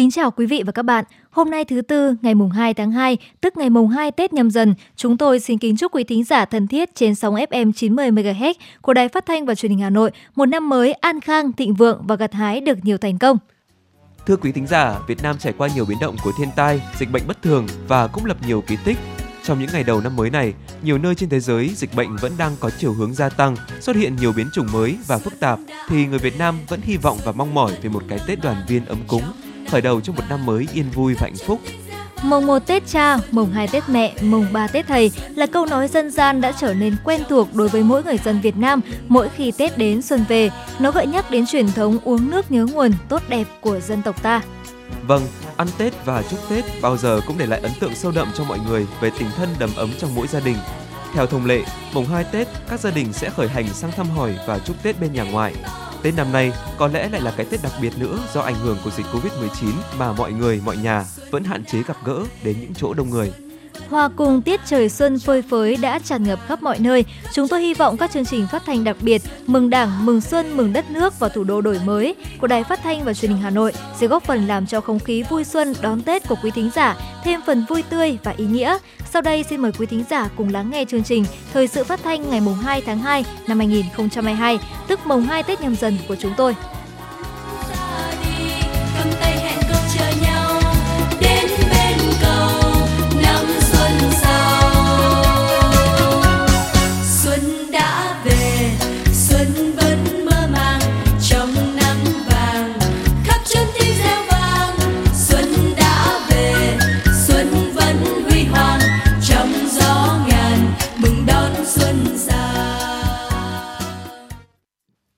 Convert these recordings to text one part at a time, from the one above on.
Kính chào quý vị và các bạn. Hôm nay thứ tư, ngày mùng 2 tháng 2, tức ngày mùng 2 Tết nhâm dần, chúng tôi xin kính chúc quý thính giả thân thiết trên sóng FM 90 MHz của Đài Phát thanh và Truyền hình Hà Nội một năm mới an khang, thịnh vượng và gặt hái được nhiều thành công. Thưa quý thính giả, Việt Nam trải qua nhiều biến động của thiên tai, dịch bệnh bất thường và cũng lập nhiều kỳ tích. Trong những ngày đầu năm mới này, nhiều nơi trên thế giới dịch bệnh vẫn đang có chiều hướng gia tăng, xuất hiện nhiều biến chủng mới và phức tạp thì người Việt Nam vẫn hy vọng và mong mỏi về một cái Tết đoàn viên ấm cúng, khởi đầu cho một năm mới yên vui và hạnh phúc. Mùng 1 Tết cha, mùng 2 Tết mẹ, mùng 3 Tết thầy là câu nói dân gian đã trở nên quen thuộc đối với mỗi người dân Việt Nam mỗi khi Tết đến xuân về. Nó gợi nhắc đến truyền thống uống nước nhớ nguồn tốt đẹp của dân tộc ta. Vâng, ăn Tết và chúc Tết bao giờ cũng để lại ấn tượng sâu đậm cho mọi người về tình thân đầm ấm trong mỗi gia đình. Theo thông lệ, mùng 2 Tết, các gia đình sẽ khởi hành sang thăm hỏi và chúc Tết bên nhà ngoại. Tết năm nay có lẽ lại là cái Tết đặc biệt nữa do ảnh hưởng của dịch Covid-19 mà mọi người, mọi nhà vẫn hạn chế gặp gỡ đến những chỗ đông người. Hòa cùng tiết trời xuân phơi phới đã tràn ngập khắp mọi nơi. Chúng tôi hy vọng các chương trình phát thanh đặc biệt mừng Đảng, mừng xuân, mừng đất nước và thủ đô đổi mới của Đài Phát thanh và Truyền hình Hà Nội sẽ góp phần làm cho không khí vui xuân đón Tết của quý thính giả thêm phần vui tươi và ý nghĩa. Sau đây xin mời quý thính giả cùng lắng nghe chương trình Thời sự phát thanh ngày mùng 2 tháng 2 năm 2022, tức mùng 2 Tết nhâm dần của chúng tôi.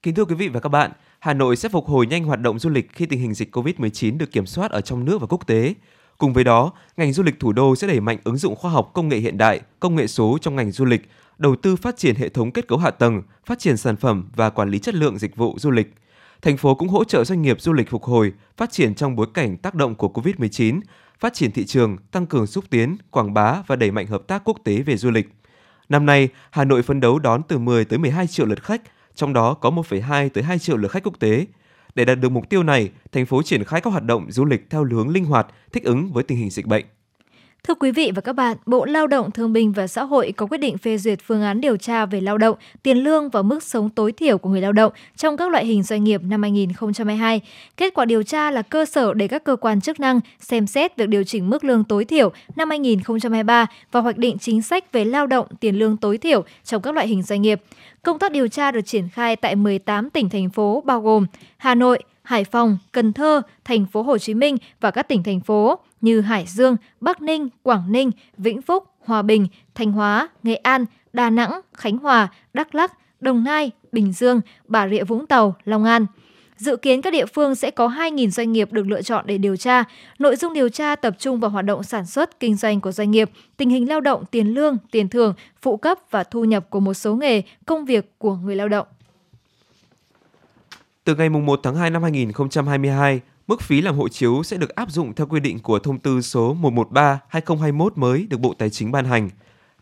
Kính thưa quý vị và các bạn, Hà Nội sẽ phục hồi nhanh hoạt động du lịch khi tình hình dịch COVID-19 được kiểm soát ở trong nước và quốc tế. Cùng với đó, ngành du lịch thủ đô sẽ đẩy mạnh ứng dụng khoa học công nghệ hiện đại, công nghệ số trong ngành du lịch, đầu tư phát triển hệ thống kết cấu hạ tầng, phát triển sản phẩm và quản lý chất lượng dịch vụ du lịch. Thành phố cũng hỗ trợ doanh nghiệp du lịch phục hồi, phát triển trong bối cảnh tác động của COVID-19, phát triển thị trường, tăng cường xúc tiến, quảng bá và đẩy mạnh hợp tác quốc tế về du lịch. Năm nay, Hà Nội phấn đấu đón từ 10 tới 12 triệu lượt khách, trong đó có 1,2 tới 2 triệu lượt khách quốc tế. Để đạt được mục tiêu này, thành phố triển khai các hoạt động du lịch theo hướng linh hoạt, thích ứng với tình hình dịch bệnh. Thưa quý vị và các bạn, Bộ Lao động Thương binh và Xã hội có quyết định phê duyệt phương án điều tra về lao động, tiền lương và mức sống tối thiểu của người lao động trong các loại hình doanh nghiệp năm 2022. Kết quả điều tra là cơ sở để các cơ quan chức năng xem xét việc điều chỉnh mức lương tối thiểu năm 2023 và hoạch định chính sách về lao động, tiền lương tối thiểu trong các loại hình doanh nghiệp. Công tác điều tra được triển khai tại 18 tỉnh thành phố bao gồm Hà Nội, Hải Phòng, Cần Thơ, thành phố Hồ Chí Minh và các tỉnh thành phố như Hải Dương, Bắc Ninh, Quảng Ninh, Vĩnh Phúc, Hòa Bình, Thanh Hóa, Nghệ An, Đà Nẵng, Khánh Hòa, Đắk Lắk, Đồng Nai, Bình Dương, Bà Rịa Vũng Tàu, Long An. Dự kiến các địa phương sẽ có 2.000 doanh nghiệp được lựa chọn để điều tra. Nội dung điều tra tập trung vào hoạt động sản xuất, kinh doanh của doanh nghiệp, tình hình lao động, tiền lương, tiền thưởng, phụ cấp và thu nhập của một số nghề, công việc của người lao động. Từ ngày 1 tháng 2 năm 2022, mức phí làm hộ chiếu sẽ được áp dụng theo quy định của thông tư số 113/2021 mới được Bộ Tài chính ban hành.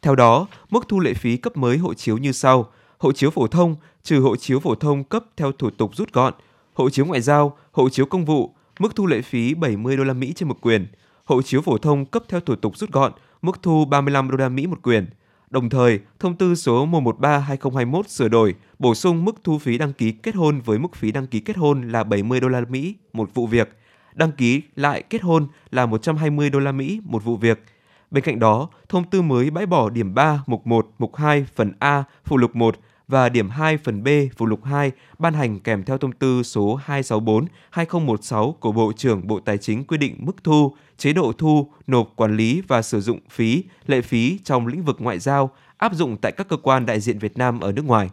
Theo đó, mức thu lệ phí cấp mới hộ chiếu như sau: hộ chiếu phổ thông trừ hộ chiếu phổ thông cấp theo thủ tục rút gọn, hộ chiếu ngoại giao, hộ chiếu công vụ, mức thu lệ phí 70 đô la Mỹ trên một quyền hộ chiếu phổ thông cấp theo thủ tục rút gọn, mức thu 35 đô la Mỹ một quyền Đồng thời, thông tư số 113/2021 sửa đổi, bổ sung mức thu phí đăng ký kết hôn với mức phí đăng ký kết hôn là 70 đô la Mỹ một vụ việc, đăng ký lại kết hôn là 120 đô la Mỹ một vụ việc. Bên cạnh đó, thông tư mới bãi bỏ điểm 3 mục 1, mục 2 phần A phụ lục 1 và điểm 2 phần B phụ lục 2 ban hành kèm theo thông tư số 264/2016 của Bộ trưởng Bộ Tài chính quy định mức thu, chế độ thu, nộp quản lý và sử dụng phí, lệ phí trong lĩnh vực ngoại giao áp dụng tại các cơ quan đại diện Việt Nam ở nước ngoài.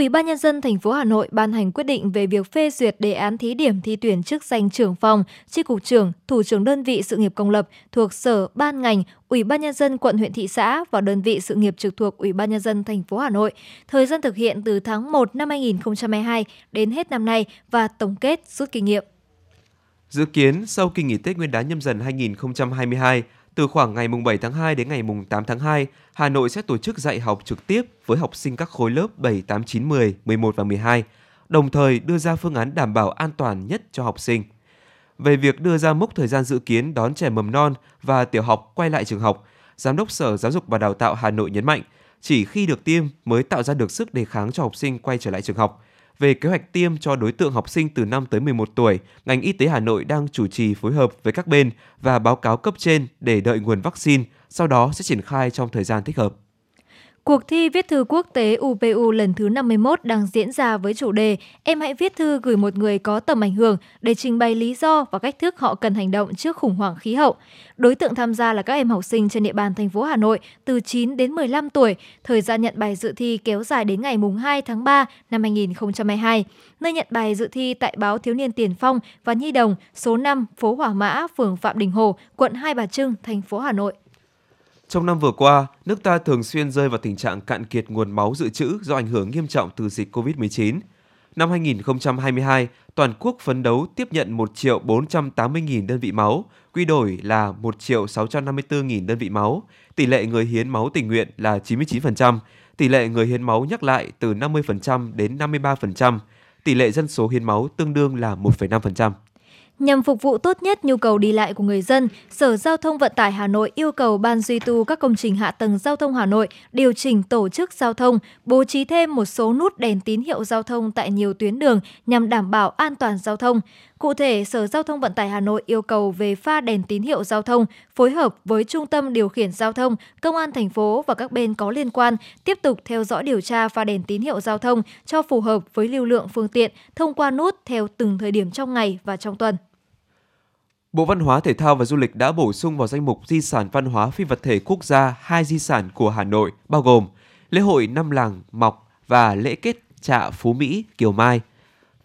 Ủy ban nhân dân thành phố Hà Nội ban hành quyết định về việc phê duyệt đề án thí điểm thi tuyển chức danh trưởng phòng, chi cục trưởng, thủ trưởng đơn vị sự nghiệp công lập thuộc sở, ban ngành, Ủy ban nhân dân quận huyện thị xã và đơn vị sự nghiệp trực thuộc Ủy ban nhân dân thành phố Hà Nội. Thời gian thực hiện từ tháng 1 năm 2022 đến hết năm nay và tổng kết rút kinh nghiệm. Dự kiến sau kỳ nghỉ Tết Nguyên đán nhâm dần 2022, từ khoảng ngày mùng 7 tháng 2 đến ngày mùng 8 tháng 2, Hà Nội sẽ tổ chức dạy học trực tiếp với học sinh các khối lớp 7, 8, 9, 10, 11 và 12, đồng thời đưa ra phương án đảm bảo an toàn nhất cho học sinh. Về việc đưa ra mốc thời gian dự kiến đón trẻ mầm non và tiểu học quay lại trường học, Giám đốc Sở Giáo dục và Đào tạo Hà Nội nhấn mạnh, chỉ khi được tiêm mới tạo ra được sức đề kháng cho học sinh quay trở lại trường học. Về kế hoạch tiêm cho đối tượng học sinh từ 5 tới 11 tuổi, ngành y tế Hà Nội đang chủ trì phối hợp với các bên và báo cáo cấp trên để đợi nguồn vaccine, sau đó sẽ triển khai trong thời gian thích hợp. Cuộc thi viết thư quốc tế UPU lần thứ 51 đang diễn ra với chủ đề Em hãy viết thư gửi một người có tầm ảnh hưởng để trình bày lý do và cách thức họ cần hành động trước khủng hoảng khí hậu. Đối tượng tham gia là các em học sinh trên địa bàn thành phố Hà Nội từ 9 đến 15 tuổi. Thời gian nhận bài dự thi kéo dài đến ngày 2 tháng 3 năm 2022. Nơi nhận bài dự thi tại báo Thiếu niên Tiền Phong và Nhi Đồng, số 5, phố Hỏa Mã, phường Phạm Đình Hồ, quận Hai Bà Trưng, thành phố Hà Nội. Trong năm vừa qua, nước ta thường xuyên rơi vào tình trạng cạn kiệt nguồn máu dự trữ do ảnh hưởng nghiêm trọng từ dịch COVID-19. Năm 2022, toàn quốc phấn đấu tiếp nhận 1 triệu 480 nghìn đơn vị máu, quy đổi là 1 triệu 654 nghìn đơn vị máu. Tỷ lệ người hiến máu tình nguyện là 99%, tỷ lệ người hiến máu nhắc lại từ 50% đến 53%, tỷ lệ dân số hiến máu tương đương là 1,5%. Nhằm phục vụ tốt nhất nhu cầu đi lại của người dân, Sở Giao thông Vận tải Hà Nội yêu cầu Ban duy tu các công trình hạ tầng giao thông Hà Nội điều chỉnh tổ chức giao thông, bố trí thêm một số nút đèn tín hiệu giao thông tại nhiều tuyến đường nhằm đảm bảo an toàn giao thông. Cụ thể, Sở Giao thông Vận tải Hà Nội yêu cầu về pha đèn tín hiệu giao thông, phối hợp với Trung tâm Điều khiển Giao thông, Công an thành phố và các bên có liên quan tiếp tục theo dõi điều tra pha đèn tín hiệu giao thông cho phù hợp với lưu lượng phương tiện thông qua nút theo từng thời điểm trong ngày và trong tuần. Bộ Văn hóa Thể thao và Du lịch đã bổ sung vào danh mục di sản văn hóa phi vật thể quốc gia hai di sản của Hà Nội bao gồm lễ hội năm làng Mọc và lễ kết trạ Phú Mỹ Kiều Mai.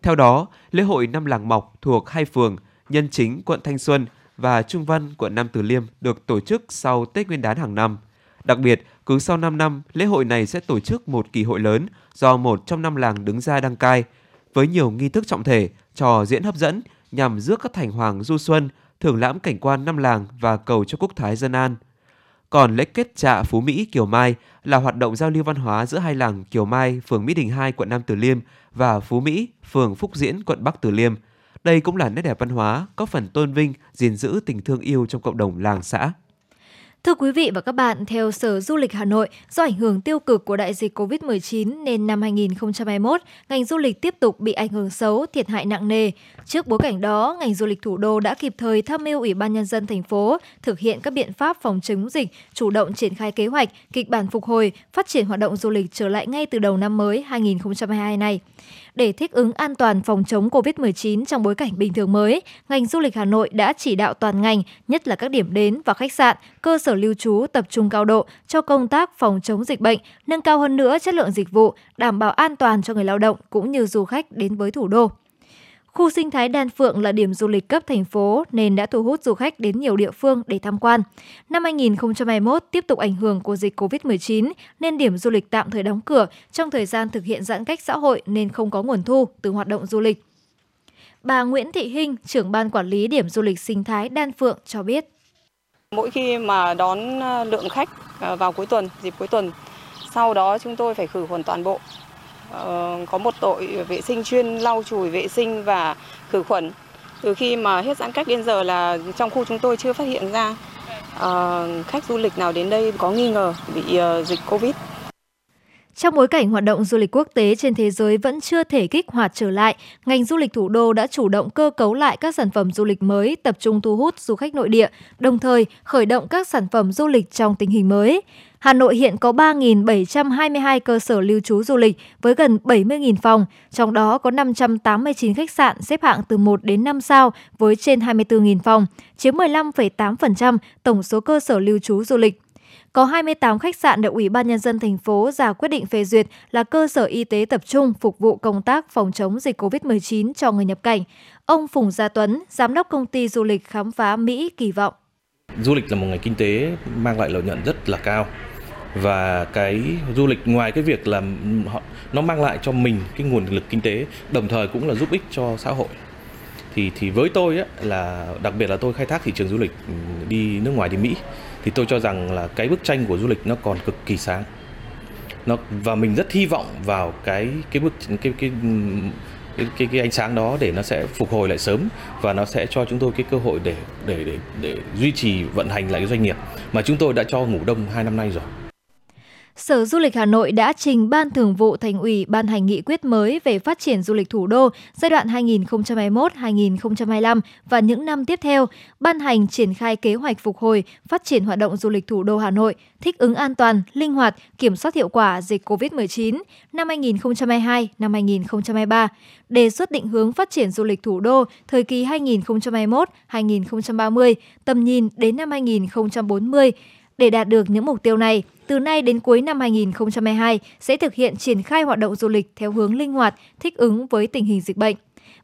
Theo đó, lễ hội năm làng Mọc thuộc hai phường Nhân Chính quận Thanh Xuân và Trung Văn quận Nam Từ Liêm được tổ chức sau Tết Nguyên đán hàng năm. Đặc biệt, cứ sau 5 năm, lễ hội này sẽ tổ chức một kỳ hội lớn do một trong năm làng đứng ra đăng cai với nhiều nghi thức trọng thể, trò diễn hấp dẫn nhằm rước các thành hoàng du xuân, thưởng lãm cảnh quan năm làng và cầu cho quốc thái dân an. Còn lễ kết trạ Phú Mỹ Kiều Mai là hoạt động giao lưu văn hóa giữa hai làng Kiều Mai, phường Mỹ Đình 2, quận Nam Từ Liêm và Phú Mỹ, phường Phúc Diễn, quận Bắc Từ Liêm. Đây cũng là nét đẹp văn hóa, có phần tôn vinh, gìn giữ tình thương yêu trong cộng đồng làng xã. Thưa quý vị và các bạn, theo Sở Du lịch Hà Nội, do ảnh hưởng tiêu cực của đại dịch COVID-19 nên năm 2021, ngành du lịch tiếp tục bị ảnh hưởng xấu, thiệt hại nặng nề. Trước bối cảnh đó, ngành du lịch thủ đô đã kịp thời tham mưu Ủy ban Nhân dân thành phố thực hiện các biện pháp phòng chống dịch, chủ động triển khai kế hoạch, kịch bản phục hồi, phát triển hoạt động du lịch trở lại ngay từ đầu năm mới 2022 này. Để thích ứng an toàn phòng chống COVID-19 trong bối cảnh bình thường mới, ngành du lịch Hà Nội đã chỉ đạo toàn ngành, nhất là các điểm đến và khách sạn, cơ sở lưu trú tập trung cao độ cho công tác phòng chống dịch bệnh, nâng cao hơn nữa chất lượng dịch vụ, đảm bảo an toàn cho người lao động cũng như du khách đến với thủ đô. Khu sinh thái Đan Phượng là điểm du lịch cấp thành phố nên đã thu hút du khách đến nhiều địa phương để tham quan. Năm 2021 tiếp tục ảnh hưởng của dịch COVID-19 nên điểm du lịch tạm thời đóng cửa trong thời gian thực hiện giãn cách xã hội nên không có nguồn thu từ hoạt động du lịch. Bà Nguyễn Thị Hinh, trưởng ban quản lý điểm du lịch sinh thái Đan Phượng cho biết. Mỗi khi mà đón lượng khách vào cuối tuần, dịp cuối tuần, sau đó chúng tôi phải khử khuẩn toàn bộ Ờ, có một đội vệ sinh chuyên lau chùi vệ sinh và khử khuẩn. Từ khi mà hết giãn cách đến giờ là trong khu chúng tôi chưa phát hiện ra ờ, khách du lịch nào đến đây có nghi ngờ bị ờ, dịch Covid. Trong bối cảnh hoạt động du lịch quốc tế trên thế giới vẫn chưa thể kích hoạt trở lại, ngành du lịch thủ đô đã chủ động cơ cấu lại các sản phẩm du lịch mới tập trung thu hút du khách nội địa, đồng thời khởi động các sản phẩm du lịch trong tình hình mới. Hà Nội hiện có 3.722 cơ sở lưu trú du lịch với gần 70.000 phòng, trong đó có 589 khách sạn xếp hạng từ 1 đến 5 sao với trên 24.000 phòng, chiếm 15,8% tổng số cơ sở lưu trú du lịch. Có 28 khách sạn được Ủy ban Nhân dân thành phố ra quyết định phê duyệt là cơ sở y tế tập trung phục vụ công tác phòng chống dịch COVID-19 cho người nhập cảnh. Ông Phùng Gia Tuấn, Giám đốc công ty du lịch khám phá Mỹ kỳ vọng. Du lịch là một ngành kinh tế mang lại lợi nhuận rất là cao và cái du lịch ngoài cái việc là họ nó mang lại cho mình cái nguồn lực kinh tế đồng thời cũng là giúp ích cho xã hội thì thì với tôi á, là đặc biệt là tôi khai thác thị trường du lịch ừ, đi nước ngoài đi Mỹ thì tôi cho rằng là cái bức tranh của du lịch nó còn cực kỳ sáng nó và mình rất hy vọng vào cái cái bức cái cái ừ, cái, cái cái ánh sáng đó để nó sẽ phục hồi lại sớm và nó sẽ cho chúng tôi cái cơ hội để để để để duy trì vận hành lại cái doanh nghiệp mà chúng tôi đã cho ngủ đông hai năm nay rồi. Sở Du lịch Hà Nội đã trình Ban Thường vụ Thành ủy ban hành nghị quyết mới về phát triển du lịch thủ đô giai đoạn 2021-2025 và những năm tiếp theo, ban hành triển khai kế hoạch phục hồi, phát triển hoạt động du lịch thủ đô Hà Nội, thích ứng an toàn, linh hoạt, kiểm soát hiệu quả dịch COVID-19 năm 2022 năm 2023, đề xuất định hướng phát triển du lịch thủ đô thời kỳ 2021-2030, tầm nhìn đến năm 2040 để đạt được những mục tiêu này, từ nay đến cuối năm 2022 sẽ thực hiện triển khai hoạt động du lịch theo hướng linh hoạt, thích ứng với tình hình dịch bệnh.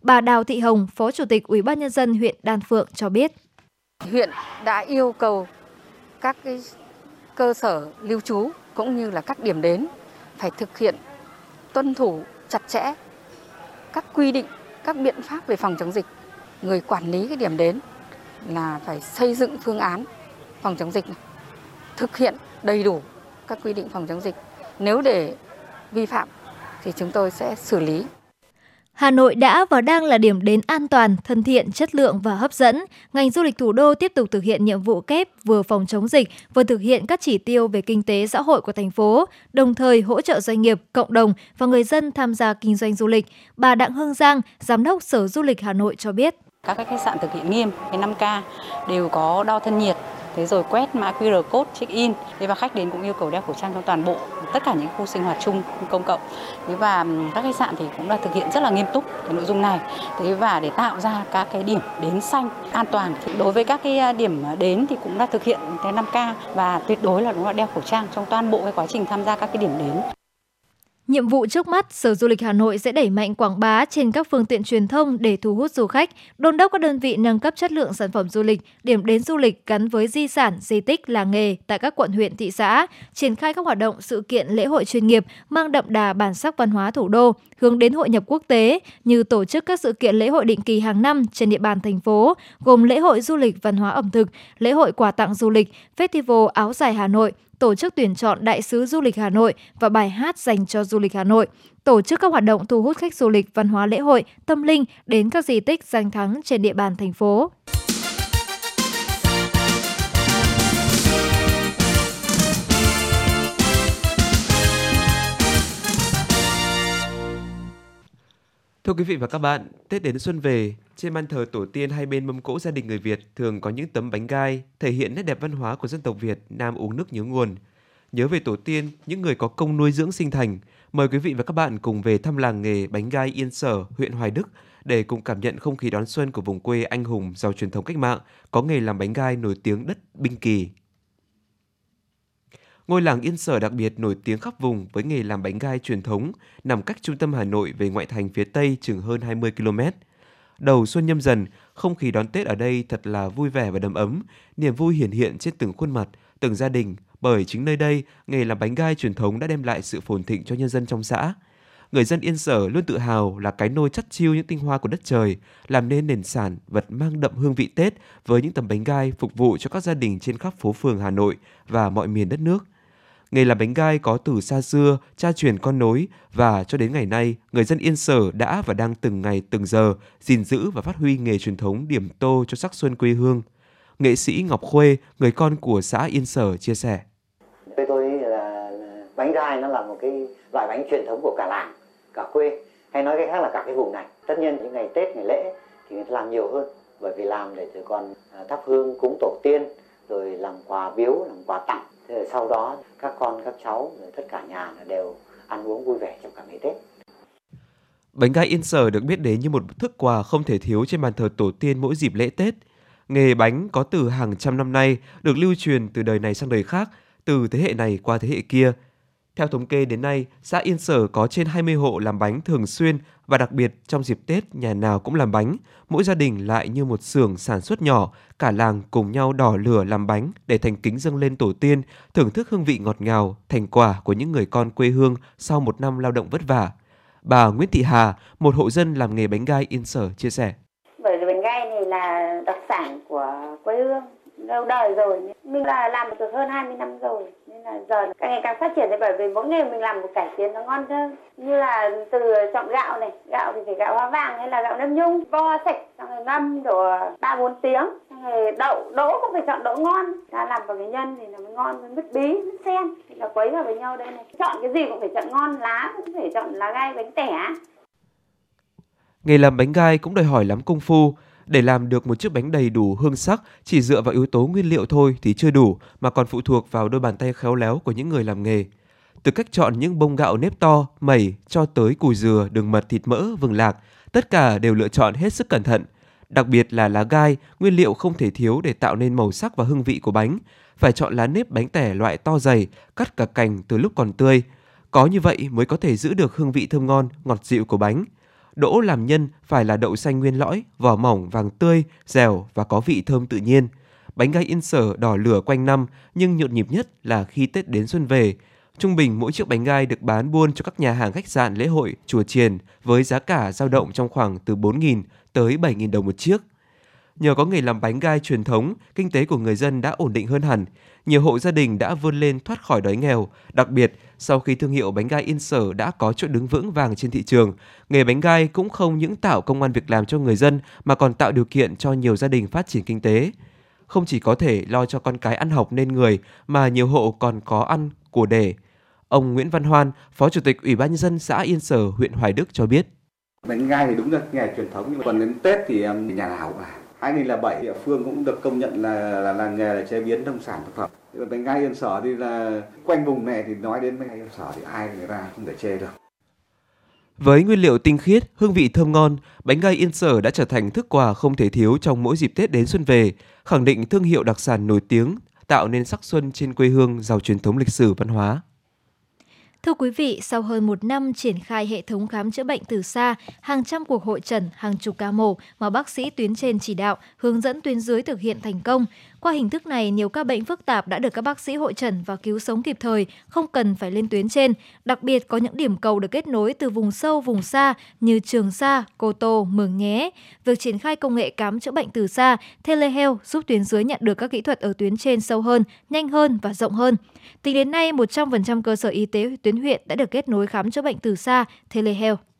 Bà Đào Thị Hồng, Phó Chủ tịch Ủy ban nhân dân huyện Đan Phượng cho biết. Huyện đã yêu cầu các cái cơ sở lưu trú cũng như là các điểm đến phải thực hiện tuân thủ chặt chẽ các quy định, các biện pháp về phòng chống dịch. Người quản lý cái điểm đến là phải xây dựng phương án phòng chống dịch này thực hiện đầy đủ các quy định phòng chống dịch. Nếu để vi phạm thì chúng tôi sẽ xử lý. Hà Nội đã và đang là điểm đến an toàn, thân thiện, chất lượng và hấp dẫn. Ngành du lịch thủ đô tiếp tục thực hiện nhiệm vụ kép vừa phòng chống dịch, vừa thực hiện các chỉ tiêu về kinh tế xã hội của thành phố, đồng thời hỗ trợ doanh nghiệp, cộng đồng và người dân tham gia kinh doanh du lịch. Bà Đặng Hương Giang, Giám đốc Sở Du lịch Hà Nội cho biết. Các khách sạn thực hiện nghiêm cái 5K đều có đo thân nhiệt thế rồi quét mã QR code check in thế và khách đến cũng yêu cầu đeo khẩu trang trong toàn bộ, tất cả những khu sinh hoạt chung công cộng. Thế và các khách sạn thì cũng đã thực hiện rất là nghiêm túc cái nội dung này. Thế và để tạo ra các cái điểm đến xanh an toàn thì đối với các cái à, điểm à, đến thì cũng đã thực hiện cái 5K và tuyệt đối là đúng là đeo khẩu trang trong toàn bộ cái quá trình tham gia các cái điểm đến. Nhiệm vụ trước mắt, Sở Du lịch Hà Nội sẽ đẩy mạnh quảng bá trên các phương tiện truyền thông để thu hút du khách, đôn đốc các đơn vị nâng cấp chất lượng sản phẩm du lịch, điểm đến du lịch gắn với di sản, di tích, làng nghề tại các quận huyện, thị xã, triển khai các hoạt động sự kiện lễ hội chuyên nghiệp mang đậm đà bản sắc văn hóa thủ đô, hướng đến hội nhập quốc tế như tổ chức các sự kiện lễ hội định kỳ hàng năm trên địa bàn thành phố, gồm lễ hội du lịch văn hóa ẩm thực, lễ hội quà tặng du lịch, Festival áo dài Hà Nội, tổ chức tuyển chọn đại sứ du lịch Hà Nội và bài hát dành cho du lịch Hà Nội, tổ chức các hoạt động thu hút khách du lịch văn hóa lễ hội, tâm linh đến các di tích danh thắng trên địa bàn thành phố. Thưa quý vị và các bạn, Tết đến xuân về, trên ban thờ tổ tiên hai bên mâm cỗ gia đình người Việt thường có những tấm bánh gai thể hiện nét đẹp văn hóa của dân tộc Việt Nam uống nước nhớ nguồn. Nhớ về tổ tiên, những người có công nuôi dưỡng sinh thành, mời quý vị và các bạn cùng về thăm làng nghề bánh gai Yên Sở, huyện Hoài Đức để cùng cảm nhận không khí đón xuân của vùng quê anh hùng giàu truyền thống cách mạng, có nghề làm bánh gai nổi tiếng đất Binh Kỳ. Ngôi làng Yên Sở đặc biệt nổi tiếng khắp vùng với nghề làm bánh gai truyền thống, nằm cách trung tâm Hà Nội về ngoại thành phía Tây chừng hơn 20 km. Đầu xuân nhâm dần, không khí đón Tết ở đây thật là vui vẻ và đầm ấm, niềm vui hiển hiện trên từng khuôn mặt, từng gia đình, bởi chính nơi đây, nghề làm bánh gai truyền thống đã đem lại sự phồn thịnh cho nhân dân trong xã. Người dân Yên Sở luôn tự hào là cái nôi chắt chiêu những tinh hoa của đất trời, làm nên nền sản vật mang đậm hương vị Tết với những tấm bánh gai phục vụ cho các gia đình trên khắp phố phường Hà Nội và mọi miền đất nước. Nghề làm bánh gai có từ xa xưa, cha truyền con nối và cho đến ngày nay, người dân Yên Sở đã và đang từng ngày từng giờ gìn giữ và phát huy nghề truyền thống điểm tô cho sắc xuân quê hương. Nghệ sĩ Ngọc Khuê, người con của xã Yên Sở chia sẻ. Với tôi là bánh gai nó là một cái loại bánh truyền thống của cả làng, cả quê, hay nói cách khác là cả cái vùng này. Tất nhiên những ngày Tết, ngày lễ thì người ta làm nhiều hơn, bởi vì làm để rồi còn à, thắp hương cúng tổ tiên, rồi làm quà biếu, làm quà tặng thế rồi sau đó các con các cháu rồi tất cả nhà đều ăn uống vui vẻ trong cả ngày tết Bánh gai Yên Sở được biết đến như một thức quà không thể thiếu trên bàn thờ tổ tiên mỗi dịp lễ Tết. Nghề bánh có từ hàng trăm năm nay được lưu truyền từ đời này sang đời khác, từ thế hệ này qua thế hệ kia. Theo thống kê đến nay, xã Yên Sở có trên 20 hộ làm bánh thường xuyên và đặc biệt trong dịp Tết nhà nào cũng làm bánh, mỗi gia đình lại như một xưởng sản xuất nhỏ, cả làng cùng nhau đỏ lửa làm bánh để thành kính dâng lên tổ tiên, thưởng thức hương vị ngọt ngào, thành quả của những người con quê hương sau một năm lao động vất vả. Bà Nguyễn Thị Hà, một hộ dân làm nghề bánh gai Yên Sở chia sẻ. Bởi vì bánh gai này là đặc sản của quê hương lâu đời rồi. Mình là làm được hơn 20 năm rồi. Nên là giờ càng ngày càng phát triển thì bởi vì mỗi ngày mình làm một cải tiến nó ngon hơn. Như là từ chọn gạo này, gạo thì phải gạo hoa vàng hay là gạo nếp nhung, vo sạch xong rồi ngâm độ 3 4 tiếng. Xong rồi đậu, đỗ cũng phải chọn đỗ ngon. Ta làm vào cái nhân thì nó mới ngon với mứt bí, mứt sen thì là quấy vào với nhau đây này. Chọn cái gì cũng phải chọn ngon, lá cũng phải chọn lá gai bánh tẻ. Nghề làm bánh gai cũng đòi hỏi lắm công phu. Để làm được một chiếc bánh đầy đủ hương sắc, chỉ dựa vào yếu tố nguyên liệu thôi thì chưa đủ, mà còn phụ thuộc vào đôi bàn tay khéo léo của những người làm nghề. Từ cách chọn những bông gạo nếp to, mẩy cho tới cùi dừa, đường mật, thịt mỡ, vừng lạc, tất cả đều lựa chọn hết sức cẩn thận. Đặc biệt là lá gai, nguyên liệu không thể thiếu để tạo nên màu sắc và hương vị của bánh. Phải chọn lá nếp bánh tẻ loại to dày, cắt cả cành từ lúc còn tươi. Có như vậy mới có thể giữ được hương vị thơm ngon, ngọt dịu của bánh. Đỗ làm nhân phải là đậu xanh nguyên lõi, vỏ mỏng, vàng tươi, dẻo và có vị thơm tự nhiên. Bánh gai yên sở đỏ lửa quanh năm nhưng nhộn nhịp nhất là khi Tết đến xuân về. Trung bình mỗi chiếc bánh gai được bán buôn cho các nhà hàng khách sạn lễ hội, chùa chiền với giá cả dao động trong khoảng từ 4.000 tới 7.000 đồng một chiếc. Nhờ có nghề làm bánh gai truyền thống, kinh tế của người dân đã ổn định hơn hẳn. Nhiều hộ gia đình đã vươn lên thoát khỏi đói nghèo, đặc biệt sau khi thương hiệu bánh gai Yên Sở đã có chỗ đứng vững vàng trên thị trường, nghề bánh gai cũng không những tạo công an việc làm cho người dân mà còn tạo điều kiện cho nhiều gia đình phát triển kinh tế. Không chỉ có thể lo cho con cái ăn học nên người mà nhiều hộ còn có ăn của để. Ông Nguyễn Văn Hoan, Phó Chủ tịch Ủy ban nhân dân xã Yên Sở, huyện Hoài Đức cho biết. Bánh gai thì đúng là nghề truyền thống nhưng còn đến Tết thì nhà nào cũng làm 2007 địa phương cũng được công nhận là là làng nghề là chế biến nông sản thực phẩm. Bánh gai Yên Sở thì là quanh vùng này thì nói đến bánh gai Yên Sở thì ai người ta không thể chê được. Với nguyên liệu tinh khiết, hương vị thơm ngon, bánh gai Yên Sở đã trở thành thức quà không thể thiếu trong mỗi dịp Tết đến xuân về, khẳng định thương hiệu đặc sản nổi tiếng, tạo nên sắc xuân trên quê hương giàu truyền thống lịch sử văn hóa. Thưa quý vị, sau hơn một năm triển khai hệ thống khám chữa bệnh từ xa, hàng trăm cuộc hội trần, hàng chục ca mổ mà bác sĩ tuyến trên chỉ đạo, hướng dẫn tuyến dưới thực hiện thành công. Qua hình thức này, nhiều ca bệnh phức tạp đã được các bác sĩ hội trần và cứu sống kịp thời, không cần phải lên tuyến trên. Đặc biệt có những điểm cầu được kết nối từ vùng sâu, vùng xa như Trường Sa, Cô Tô, Mường Nhé. Việc triển khai công nghệ khám chữa bệnh từ xa, telehealth giúp tuyến dưới nhận được các kỹ thuật ở tuyến trên sâu hơn, nhanh hơn và rộng hơn. Tính đến nay, 100% cơ sở y tế tuyến huyện đã được kết nối khám chữa bệnh từ xa, telehealth.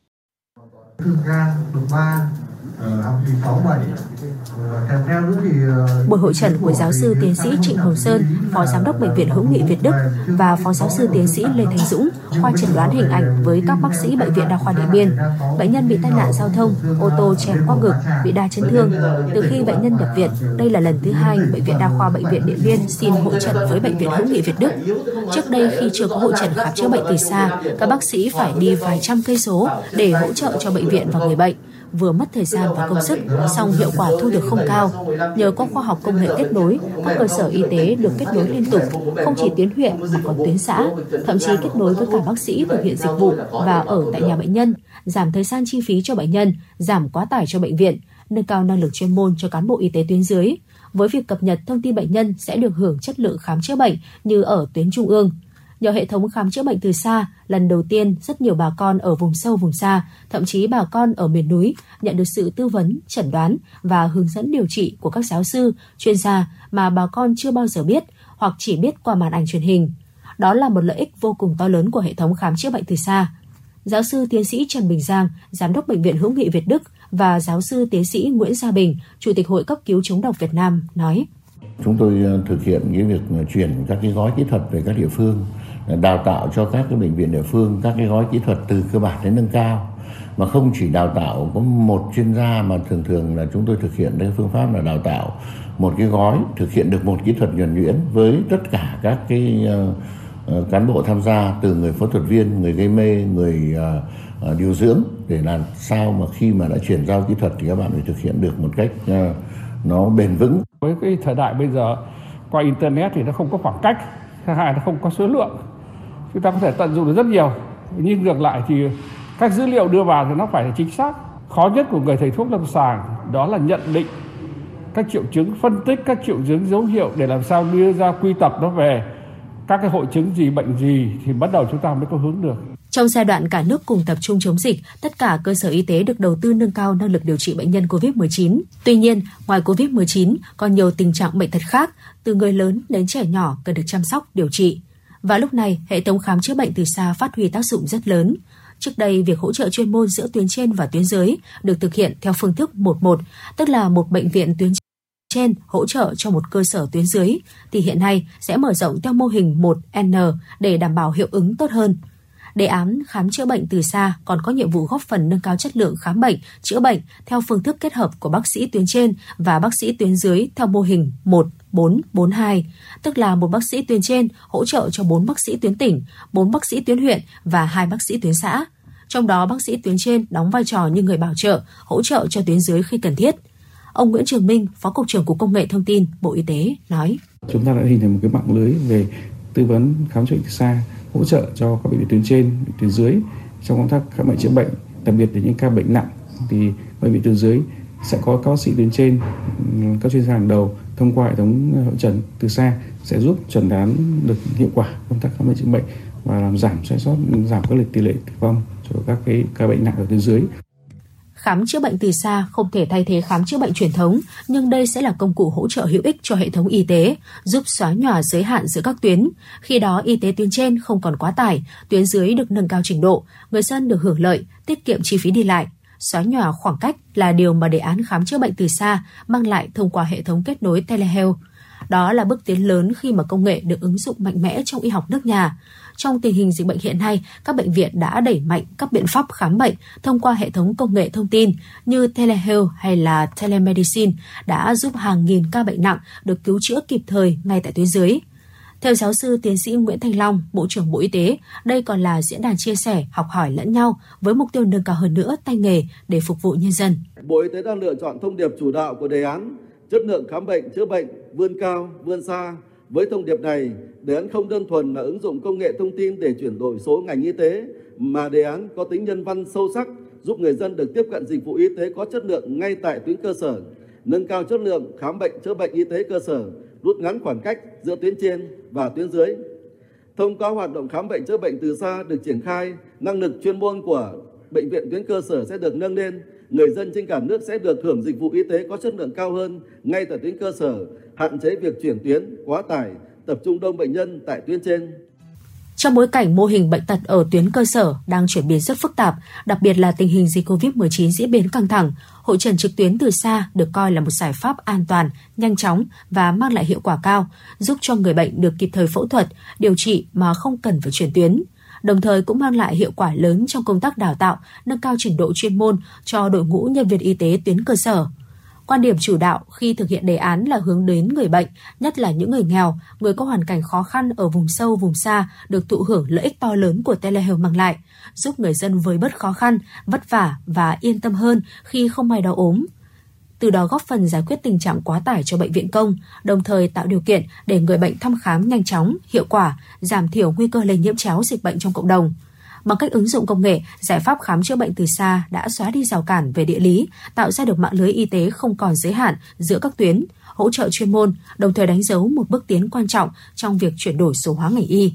Buổi hội trần của giáo sư tiến sĩ Trịnh Hồng Sơn, Phó Giám đốc Bệnh viện Hữu nghị Việt Đức và Phó Giáo sư tiến sĩ Lê Thành Dũng, khoa chẩn đoán hình ảnh với các bác sĩ Bệnh viện Đa khoa Điện Biên. Bệnh nhân bị tai nạn giao thông, ô tô chèn qua ngực, bị đa chấn thương. Từ khi bệnh nhân nhập viện, đây là lần thứ hai Bệnh viện Đa khoa Bệnh viện Điện Biên xin hỗ trợ với Bệnh viện Hữu nghị Việt Đức. Trước đây khi chưa có hội trần khám chữa bệnh từ xa, các bác sĩ phải đi vài trăm cây số để hỗ trợ cho bệnh viện và người bệnh vừa mất thời gian và công sức, song hiệu quả thu được không cao. Nhờ có khoa học công nghệ kết nối, các cơ sở y tế được kết nối liên tục, không chỉ tuyến huyện mà còn tuyến xã, thậm chí kết nối với cả bác sĩ thực hiện dịch vụ và ở tại nhà bệnh nhân, giảm thời gian chi phí cho bệnh nhân, giảm quá tải cho bệnh viện, nâng cao năng lực chuyên môn cho cán bộ y tế tuyến dưới. Với việc cập nhật thông tin bệnh nhân sẽ được hưởng chất lượng khám chữa bệnh như ở tuyến trung ương. Nhờ hệ thống khám chữa bệnh từ xa, lần đầu tiên rất nhiều bà con ở vùng sâu vùng xa, thậm chí bà con ở miền núi nhận được sự tư vấn, chẩn đoán và hướng dẫn điều trị của các giáo sư, chuyên gia mà bà con chưa bao giờ biết hoặc chỉ biết qua màn ảnh truyền hình. Đó là một lợi ích vô cùng to lớn của hệ thống khám chữa bệnh từ xa. Giáo sư tiến sĩ Trần Bình Giang, giám đốc bệnh viện hữu nghị Việt Đức và giáo sư tiến sĩ Nguyễn Gia Bình, chủ tịch Hội cấp cứu chống độc Việt Nam nói: Chúng tôi ờ, thực hiện cái việc ờ, chuyển các cái gói kỹ thuật về các địa phương đào tạo cho các cái bệnh viện địa phương các cái gói kỹ thuật từ cơ bản đến nâng cao. Mà không chỉ đào tạo có một chuyên gia mà thường thường là chúng tôi thực hiện cái phương pháp là đào tạo một cái gói thực hiện được một kỹ thuật nhuần nhuyễn với tất cả các cái uh, cán bộ tham gia từ người phẫu thuật viên người gây mê người uh, điều dưỡng để làm sao mà khi mà đã chuyển giao kỹ thuật thì các bạn phải thực hiện được một cách uh, nó bền vững. Với cái thời đại bây giờ qua internet thì nó không có khoảng cách hai nó không có số lượng chúng ta có thể tận dụng được rất nhiều nhưng ngược lại thì các dữ liệu đưa vào thì nó phải là chính xác khó nhất của người thầy thuốc lâm sàng đó là nhận định các triệu chứng phân tích các triệu chứng dấu hiệu để làm sao đưa ra quy tập nó về các cái hội chứng gì bệnh gì thì bắt đầu chúng ta mới có hướng được trong giai đoạn cả nước cùng tập trung chống dịch, tất cả cơ sở y tế được đầu tư nâng cao năng lực điều trị bệnh nhân COVID-19. Tuy nhiên, ngoài COVID-19, còn nhiều tình trạng bệnh tật khác, từ người lớn đến trẻ nhỏ cần được chăm sóc, điều trị. Và lúc này, hệ thống khám chữa bệnh từ xa phát huy tác dụng rất lớn. Trước đây, việc hỗ trợ chuyên môn giữa tuyến trên và tuyến dưới được thực hiện theo phương thức 11, tức là một bệnh viện tuyến trên hỗ trợ cho một cơ sở tuyến dưới, thì hiện nay sẽ mở rộng theo mô hình 1N để đảm bảo hiệu ứng tốt hơn. Đề án khám chữa bệnh từ xa còn có nhiệm vụ góp phần nâng cao chất lượng khám bệnh, chữa bệnh theo phương thức kết hợp của bác sĩ tuyến trên và bác sĩ tuyến dưới theo mô hình 1 4 4 2, tức là một bác sĩ tuyến trên hỗ trợ cho 4 bác sĩ tuyến tỉnh, 4 bác sĩ tuyến huyện và 2 bác sĩ tuyến xã. Trong đó bác sĩ tuyến trên đóng vai trò như người bảo trợ, hỗ trợ cho tuyến dưới khi cần thiết. Ông Nguyễn Trường Minh, Phó Cục trưởng Cục Công nghệ Thông tin, Bộ Y tế nói. Chúng ta đã hình thành một cái mạng lưới về tư vấn khám chữa bệnh xa hỗ trợ cho các bệnh viện tuyến trên, tuyến dưới trong công tác khám bệnh chữa bệnh, đặc biệt là những ca bệnh nặng thì bệnh viện tuyến dưới sẽ có các bác sĩ tuyến trên, các chuyên gia hàng đầu thông qua hệ thống ờ, hội trần từ xa sẽ giúp chẩn đoán được hiệu quả công tác khám bệnh chữa bệnh và làm giảm sai sót, giảm các lịch tỷ lệ tử vong cho các cái ca bệnh nặng ở tuyến dưới khám chữa bệnh từ xa không thể thay thế khám chữa bệnh truyền thống, nhưng đây sẽ là công cụ hỗ trợ hữu ích cho hệ thống y tế, giúp xóa nhòa giới hạn giữa các tuyến. Khi đó y tế tuyến trên không còn quá tải, tuyến dưới được nâng cao trình độ, người dân được hưởng lợi, tiết kiệm chi phí đi lại. Xóa nhòa khoảng cách là điều mà đề án khám chữa bệnh từ xa mang lại thông qua hệ thống kết nối telehealth. Đó là bước tiến lớn khi mà công nghệ được ứng dụng mạnh mẽ trong y học nước nhà. Trong tình hình dịch bệnh hiện nay, các bệnh viện đã đẩy mạnh các biện pháp khám bệnh thông qua hệ thống công nghệ thông tin như telehealth hay là telemedicine đã giúp hàng nghìn ca bệnh nặng được cứu chữa kịp thời ngay tại tuyến dưới. Theo giáo sư tiến sĩ Nguyễn Thanh Long, Bộ trưởng Bộ Y tế, đây còn là diễn đàn chia sẻ, học hỏi lẫn nhau với mục tiêu nâng cao hơn nữa tay nghề để phục vụ nhân dân. Bộ Y tế đang lựa chọn thông điệp chủ đạo của đề án chất lượng khám bệnh chữa bệnh vươn cao, vươn xa. Với thông điệp này, đề án không đơn thuần là ứng dụng công nghệ thông tin để chuyển đổi số ngành y tế, mà đề án có tính nhân văn sâu sắc, giúp người dân được tiếp cận dịch vụ y tế có chất lượng ngay tại tuyến cơ sở, nâng cao chất lượng khám bệnh chữa bệnh y tế cơ sở, rút ngắn khoảng cách giữa tuyến trên và tuyến dưới. Thông qua hoạt động khám bệnh chữa bệnh từ xa được triển khai, năng lực chuyên môn của bệnh viện tuyến cơ sở sẽ được nâng lên, người dân trên cả nước sẽ được hưởng dịch vụ y tế có chất lượng cao hơn ngay tại tuyến cơ sở, hạn chế việc chuyển tuyến, quá tải, tập trung đông bệnh nhân tại tuyến trên. Trong bối cảnh mô hình bệnh tật ở tuyến cơ sở đang chuyển biến rất phức tạp, đặc biệt là tình hình dịch COVID-19 diễn biến căng thẳng, hội trần trực tuyến từ xa được coi là một giải pháp an toàn, nhanh chóng và mang lại hiệu quả cao, giúp cho người bệnh được kịp thời phẫu thuật, điều trị mà không cần phải chuyển tuyến đồng thời cũng mang lại hiệu quả lớn trong công tác đào tạo, nâng cao trình độ chuyên môn cho đội ngũ nhân viên y tế tuyến cơ sở. Quan điểm chủ đạo khi thực hiện đề án là hướng đến người bệnh, nhất là những người nghèo, người có hoàn cảnh khó khăn ở vùng sâu, vùng xa được thụ hưởng lợi ích to lớn của telehealth mang lại, giúp người dân với bớt khó khăn, vất vả và yên tâm hơn khi không may đau ốm từ đó góp phần giải quyết tình trạng quá tải cho bệnh viện công, đồng thời tạo điều kiện để người bệnh thăm khám nhanh chóng, hiệu quả, giảm thiểu nguy cơ lây nhiễm chéo dịch bệnh trong cộng đồng. Bằng cách ứng dụng công nghệ, giải pháp khám chữa bệnh từ xa đã xóa đi rào cản về địa lý, tạo ra được mạng lưới y tế không còn giới hạn giữa các tuyến, hỗ trợ chuyên môn, đồng thời đánh dấu một bước tiến quan trọng trong việc chuyển đổi số hóa ngành y.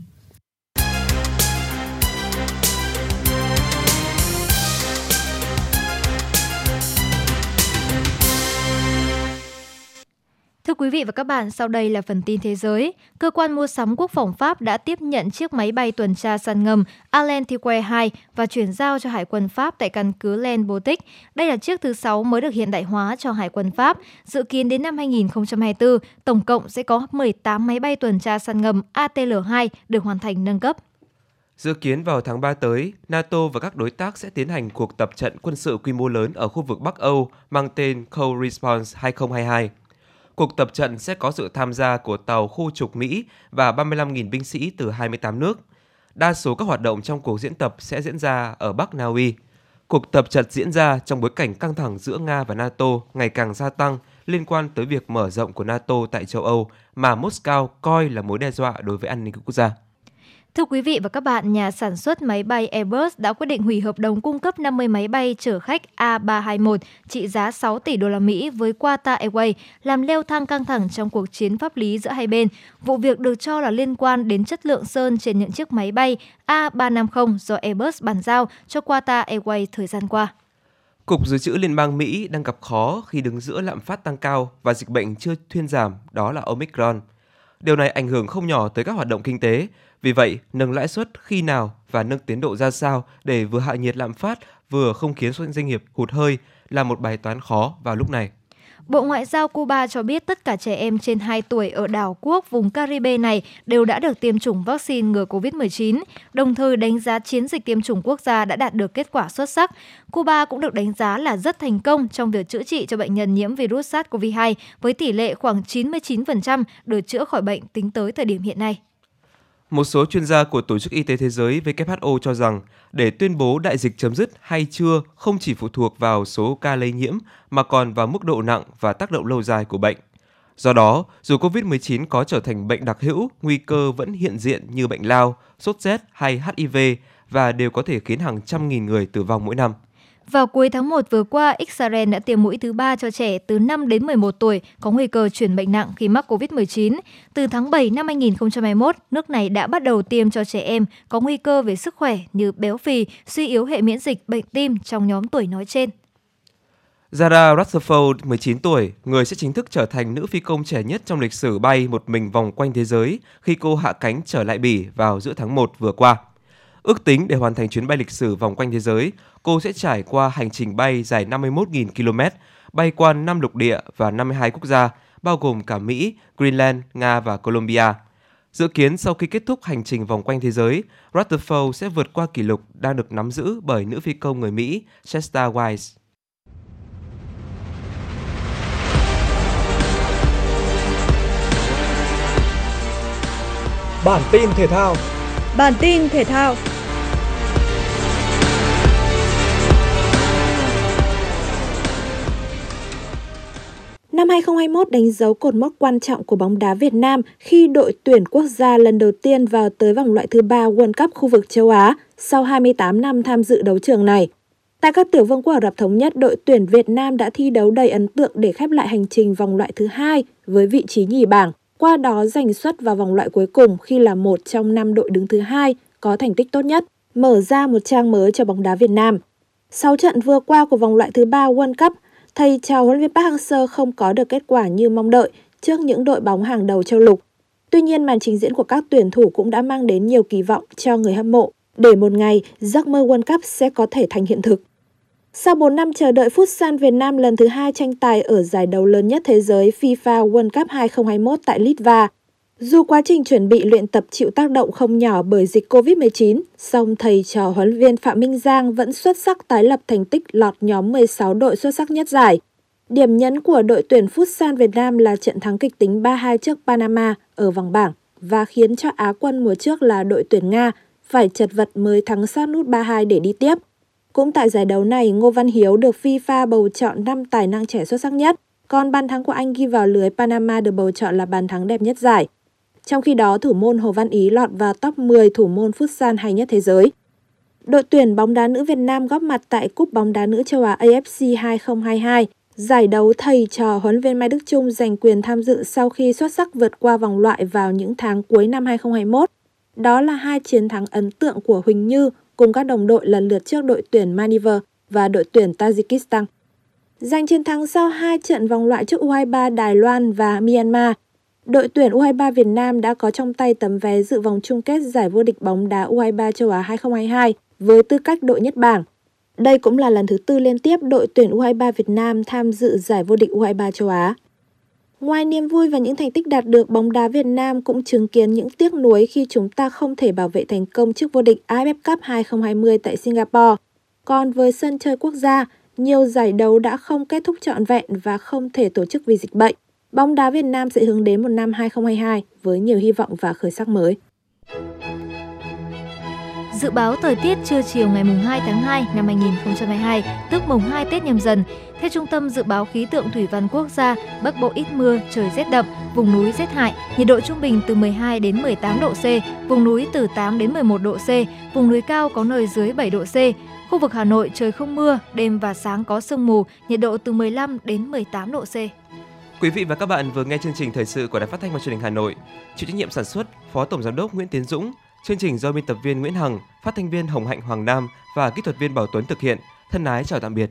quý vị và các bạn, sau đây là phần tin thế giới. Cơ quan mua sắm quốc phòng Pháp đã tiếp nhận chiếc máy bay tuần tra săn ngầm Alentiquet 2 và chuyển giao cho Hải quân Pháp tại căn cứ Len Baltic. Đây là chiếc thứ 6 mới được hiện đại hóa cho Hải quân Pháp. Dự kiến đến năm 2024, tổng cộng sẽ có 18 máy bay tuần tra săn ngầm ATL-2 được hoàn thành nâng cấp. Dự kiến vào tháng 3 tới, NATO và các đối tác sẽ tiến hành cuộc tập trận quân sự quy mô lớn ở khu vực Bắc Âu mang tên Cold Response 2022. Cuộc tập trận sẽ có sự tham gia của tàu khu trục Mỹ và 35.000 binh sĩ từ 28 nước. Đa số các hoạt động trong cuộc diễn tập sẽ diễn ra ở Bắc Na Uy. Cuộc tập trận diễn ra trong bối cảnh căng thẳng giữa Nga và NATO ngày càng gia tăng liên quan tới việc mở rộng của NATO tại châu Âu mà Moscow coi là mối đe dọa đối với an ninh quốc gia. Thưa quý vị và các bạn, nhà sản xuất máy bay Airbus đã quyết định hủy hợp đồng cung cấp 50 máy bay chở khách A321 trị giá 6 tỷ đô la Mỹ với Qatar Airways, làm leo thang căng thẳng trong cuộc chiến pháp lý giữa hai bên. Vụ việc được cho là liên quan đến chất lượng sơn trên những chiếc máy bay A350 do Airbus bàn giao cho Qatar Airways thời gian qua. Cục Dự trữ Liên bang Mỹ đang gặp khó khi đứng giữa lạm phát tăng cao và dịch bệnh chưa thuyên giảm, đó là Omicron. Điều này ảnh hưởng không nhỏ tới các hoạt động kinh tế, vì vậy, nâng lãi suất khi nào và nâng tiến độ ra sao để vừa hạ nhiệt lạm phát vừa không khiến doanh nghiệp hụt hơi là một bài toán khó vào lúc này. Bộ Ngoại giao Cuba cho biết tất cả trẻ em trên 2 tuổi ở đảo quốc vùng Caribe này đều đã được tiêm chủng vaccine ngừa COVID-19, đồng thời đánh giá chiến dịch tiêm chủng quốc gia đã đạt được kết quả xuất sắc. Cuba cũng được đánh giá là rất thành công trong việc chữa trị cho bệnh nhân nhiễm virus SARS-CoV-2 với tỷ lệ khoảng 99% được chữa khỏi bệnh tính tới thời điểm hiện nay. Một số chuyên gia của Tổ chức Y tế Thế giới WHO cho rằng để tuyên bố đại dịch chấm dứt hay chưa không chỉ phụ thuộc vào số ca lây nhiễm mà còn vào mức độ nặng và tác động lâu dài của bệnh. Do đó, dù COVID-19 có trở thành bệnh đặc hữu, nguy cơ vẫn hiện diện như bệnh lao, sốt rét hay HIV và đều có thể khiến hàng trăm nghìn người tử vong mỗi năm. Vào cuối tháng 1 vừa qua, Israel đã tiêm mũi thứ ba cho trẻ từ 5 đến 11 tuổi có nguy cơ chuyển bệnh nặng khi mắc COVID-19. Từ tháng 7 năm 2021, nước này đã bắt đầu tiêm cho trẻ em có nguy cơ về sức khỏe như béo phì, suy yếu hệ miễn dịch, bệnh tim trong nhóm tuổi nói trên. Zara Rutherford, 19 tuổi, người sẽ chính thức trở thành nữ phi công trẻ nhất trong lịch sử bay một mình vòng quanh thế giới khi cô hạ cánh trở lại Bỉ vào giữa tháng 1 vừa qua. Ước tính để hoàn thành chuyến bay lịch sử vòng quanh thế giới, cô sẽ trải qua hành trình bay dài 51.000 km, bay qua 5 lục địa và 52 quốc gia, bao gồm cả Mỹ, Greenland, Nga và Colombia. Dự kiến sau khi kết thúc hành trình vòng quanh thế giới, Rutherford sẽ vượt qua kỷ lục đang được nắm giữ bởi nữ phi công người Mỹ Shasta Wise. Bản tin thể thao Bản tin thể thao Năm 2021 đánh dấu cột mốc quan trọng của bóng đá Việt Nam khi đội tuyển quốc gia lần đầu tiên vào tới vòng loại thứ ba World Cup khu vực châu Á sau 28 năm tham dự đấu trường này. Tại các tiểu vương quốc Ả Rập Thống Nhất, đội tuyển Việt Nam đã thi đấu đầy ấn tượng để khép lại hành trình vòng loại thứ hai với vị trí nhì bảng, qua đó giành suất vào vòng loại cuối cùng khi là một trong năm đội đứng thứ hai có thành tích tốt nhất, mở ra một trang mới cho bóng đá Việt Nam. Sáu trận vừa qua của vòng loại thứ ba World Cup, thầy trò huấn luyện Park Hang-seo không có được kết quả như mong đợi trước những đội bóng hàng đầu châu lục. Tuy nhiên, màn trình diễn của các tuyển thủ cũng đã mang đến nhiều kỳ vọng cho người hâm mộ để một ngày giấc mơ World Cup sẽ có thể thành hiện thực. Sau 4 năm chờ đợi Futsal Việt Nam lần thứ hai tranh tài ở giải đấu lớn nhất thế giới FIFA World Cup 2021 tại Litva, dù quá trình chuẩn bị luyện tập chịu tác động không nhỏ bởi dịch Covid-19, song thầy trò huấn luyện viên Phạm Minh Giang vẫn xuất sắc tái lập thành tích lọt nhóm 16 đội xuất sắc nhất giải. Điểm nhấn của đội tuyển Futsal Việt Nam là trận thắng kịch tính 3-2 trước Panama ở vòng bảng và khiến cho Á quân mùa trước là đội tuyển Nga phải chật vật mới thắng sát nút 3-2 để đi tiếp. Cũng tại giải đấu này, Ngô Văn Hiếu được FIFA bầu chọn 5 tài năng trẻ xuất sắc nhất, còn bàn thắng của anh ghi vào lưới Panama được bầu chọn là bàn thắng đẹp nhất giải. Trong khi đó, thủ môn Hồ Văn Ý lọt vào top 10 thủ môn futsal hay nhất thế giới. Đội tuyển bóng đá nữ Việt Nam góp mặt tại Cúp bóng đá nữ châu Á AFC 2022, giải đấu thầy trò huấn viên Mai Đức Trung giành quyền tham dự sau khi xuất sắc vượt qua vòng loại vào những tháng cuối năm 2021. Đó là hai chiến thắng ấn tượng của Huỳnh Như cùng các đồng đội lần lượt trước đội tuyển Maldives và đội tuyển Tajikistan. Giành chiến thắng sau hai trận vòng loại trước U23 Đài Loan và Myanmar, đội tuyển U23 Việt Nam đã có trong tay tấm vé dự vòng chung kết giải vô địch bóng đá U23 châu Á 2022 với tư cách đội nhất bảng. Đây cũng là lần thứ tư liên tiếp đội tuyển U23 Việt Nam tham dự giải vô địch U23 châu Á. Ngoài niềm vui và những thành tích đạt được, bóng đá Việt Nam cũng chứng kiến những tiếc nuối khi chúng ta không thể bảo vệ thành công chức vô địch AFF Cup 2020 tại Singapore. Còn với sân chơi quốc gia, nhiều giải đấu đã không kết thúc trọn vẹn và không thể tổ chức vì dịch bệnh. Bóng đá Việt Nam sẽ hướng đến một năm 2022 với nhiều hy vọng và khởi sắc mới. Dự báo thời tiết trưa chiều ngày mùng 2 tháng 2 năm 2022, tức mùng 2 Tết nhâm dần. Theo Trung tâm Dự báo Khí tượng Thủy văn Quốc gia, Bắc Bộ ít mưa, trời rét đậm, vùng núi rét hại, nhiệt độ trung bình từ 12 đến 18 độ C, vùng núi từ 8 đến 11 độ C, vùng núi cao có nơi dưới 7 độ C. Khu vực Hà Nội trời không mưa, đêm và sáng có sương mù, nhiệt độ từ 15 đến 18 độ C. Quý vị và các bạn vừa nghe chương trình thời sự của Đài Phát thanh và Truyền hình Hà Nội. Chịu trách nhiệm sản xuất Phó Tổng giám đốc Nguyễn Tiến Dũng, chương trình do biên tập viên Nguyễn Hằng, phát thanh viên Hồng Hạnh Hoàng Nam và kỹ thuật viên Bảo Tuấn thực hiện. Thân ái chào tạm biệt.